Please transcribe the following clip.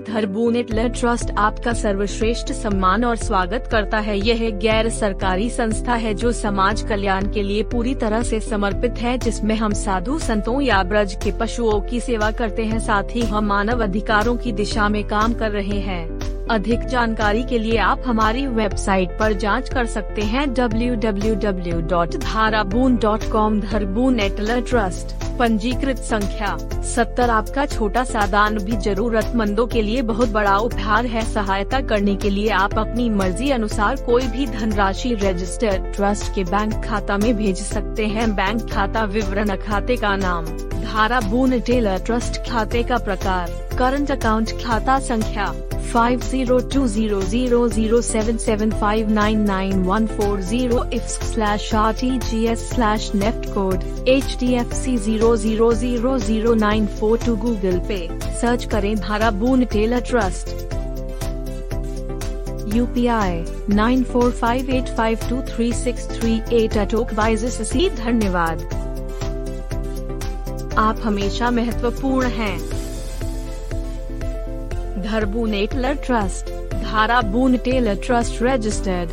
धरबूनेटलर trust आपका सर्वश्रेष्ठ सम्मान और स्वागत करता है। यह गैर सरकारी संस्था है जो समाज कल्याण के लिए पूरी तरह से समर्पित है, जिसमें हम साधु संतों या ब्रज के पशुओं की सेवा करते हैं। साथ ही हम मानव अधिकारों की दिशा में काम कर रहे हैं। अधिक जानकारी के लिए आप हमारी वेबसाइट पर जाँच कर सकते हैं www.dharabun.com धरबून एटलर ट्रस्ट पंजीकृत संख्या। सत्तर आपका छोटा सा दान भी जरूरतमंदों के लिए बहुत बड़ा उपहार है। सहायता करने के लिए आप अपनी मर्ज़ी अनुसार कोई भी धनराशि रजिस्टर्ड ट्रस्ट के बैंक खाता में भेज सकते हैं। बैंक खाता विवरण खाते का नाम। धारा बून टेलर ट्रस्ट खाते का प्रकार। करंट अकाउंट खाता संख्या five zero two zero zero zero seven seven five nine nine one four zero if slash R T G S slash NEFT code H D F C zero zero zero zero nine four two Google pay search करें Dhara Boon Taylor trust U P I nine four five eight five two three six three eight अटोक वाइज धन्यवाद। आप हमेशा महत्वपूर्ण हैं। धरबून Neteller trust धारा बून Taylor trust registered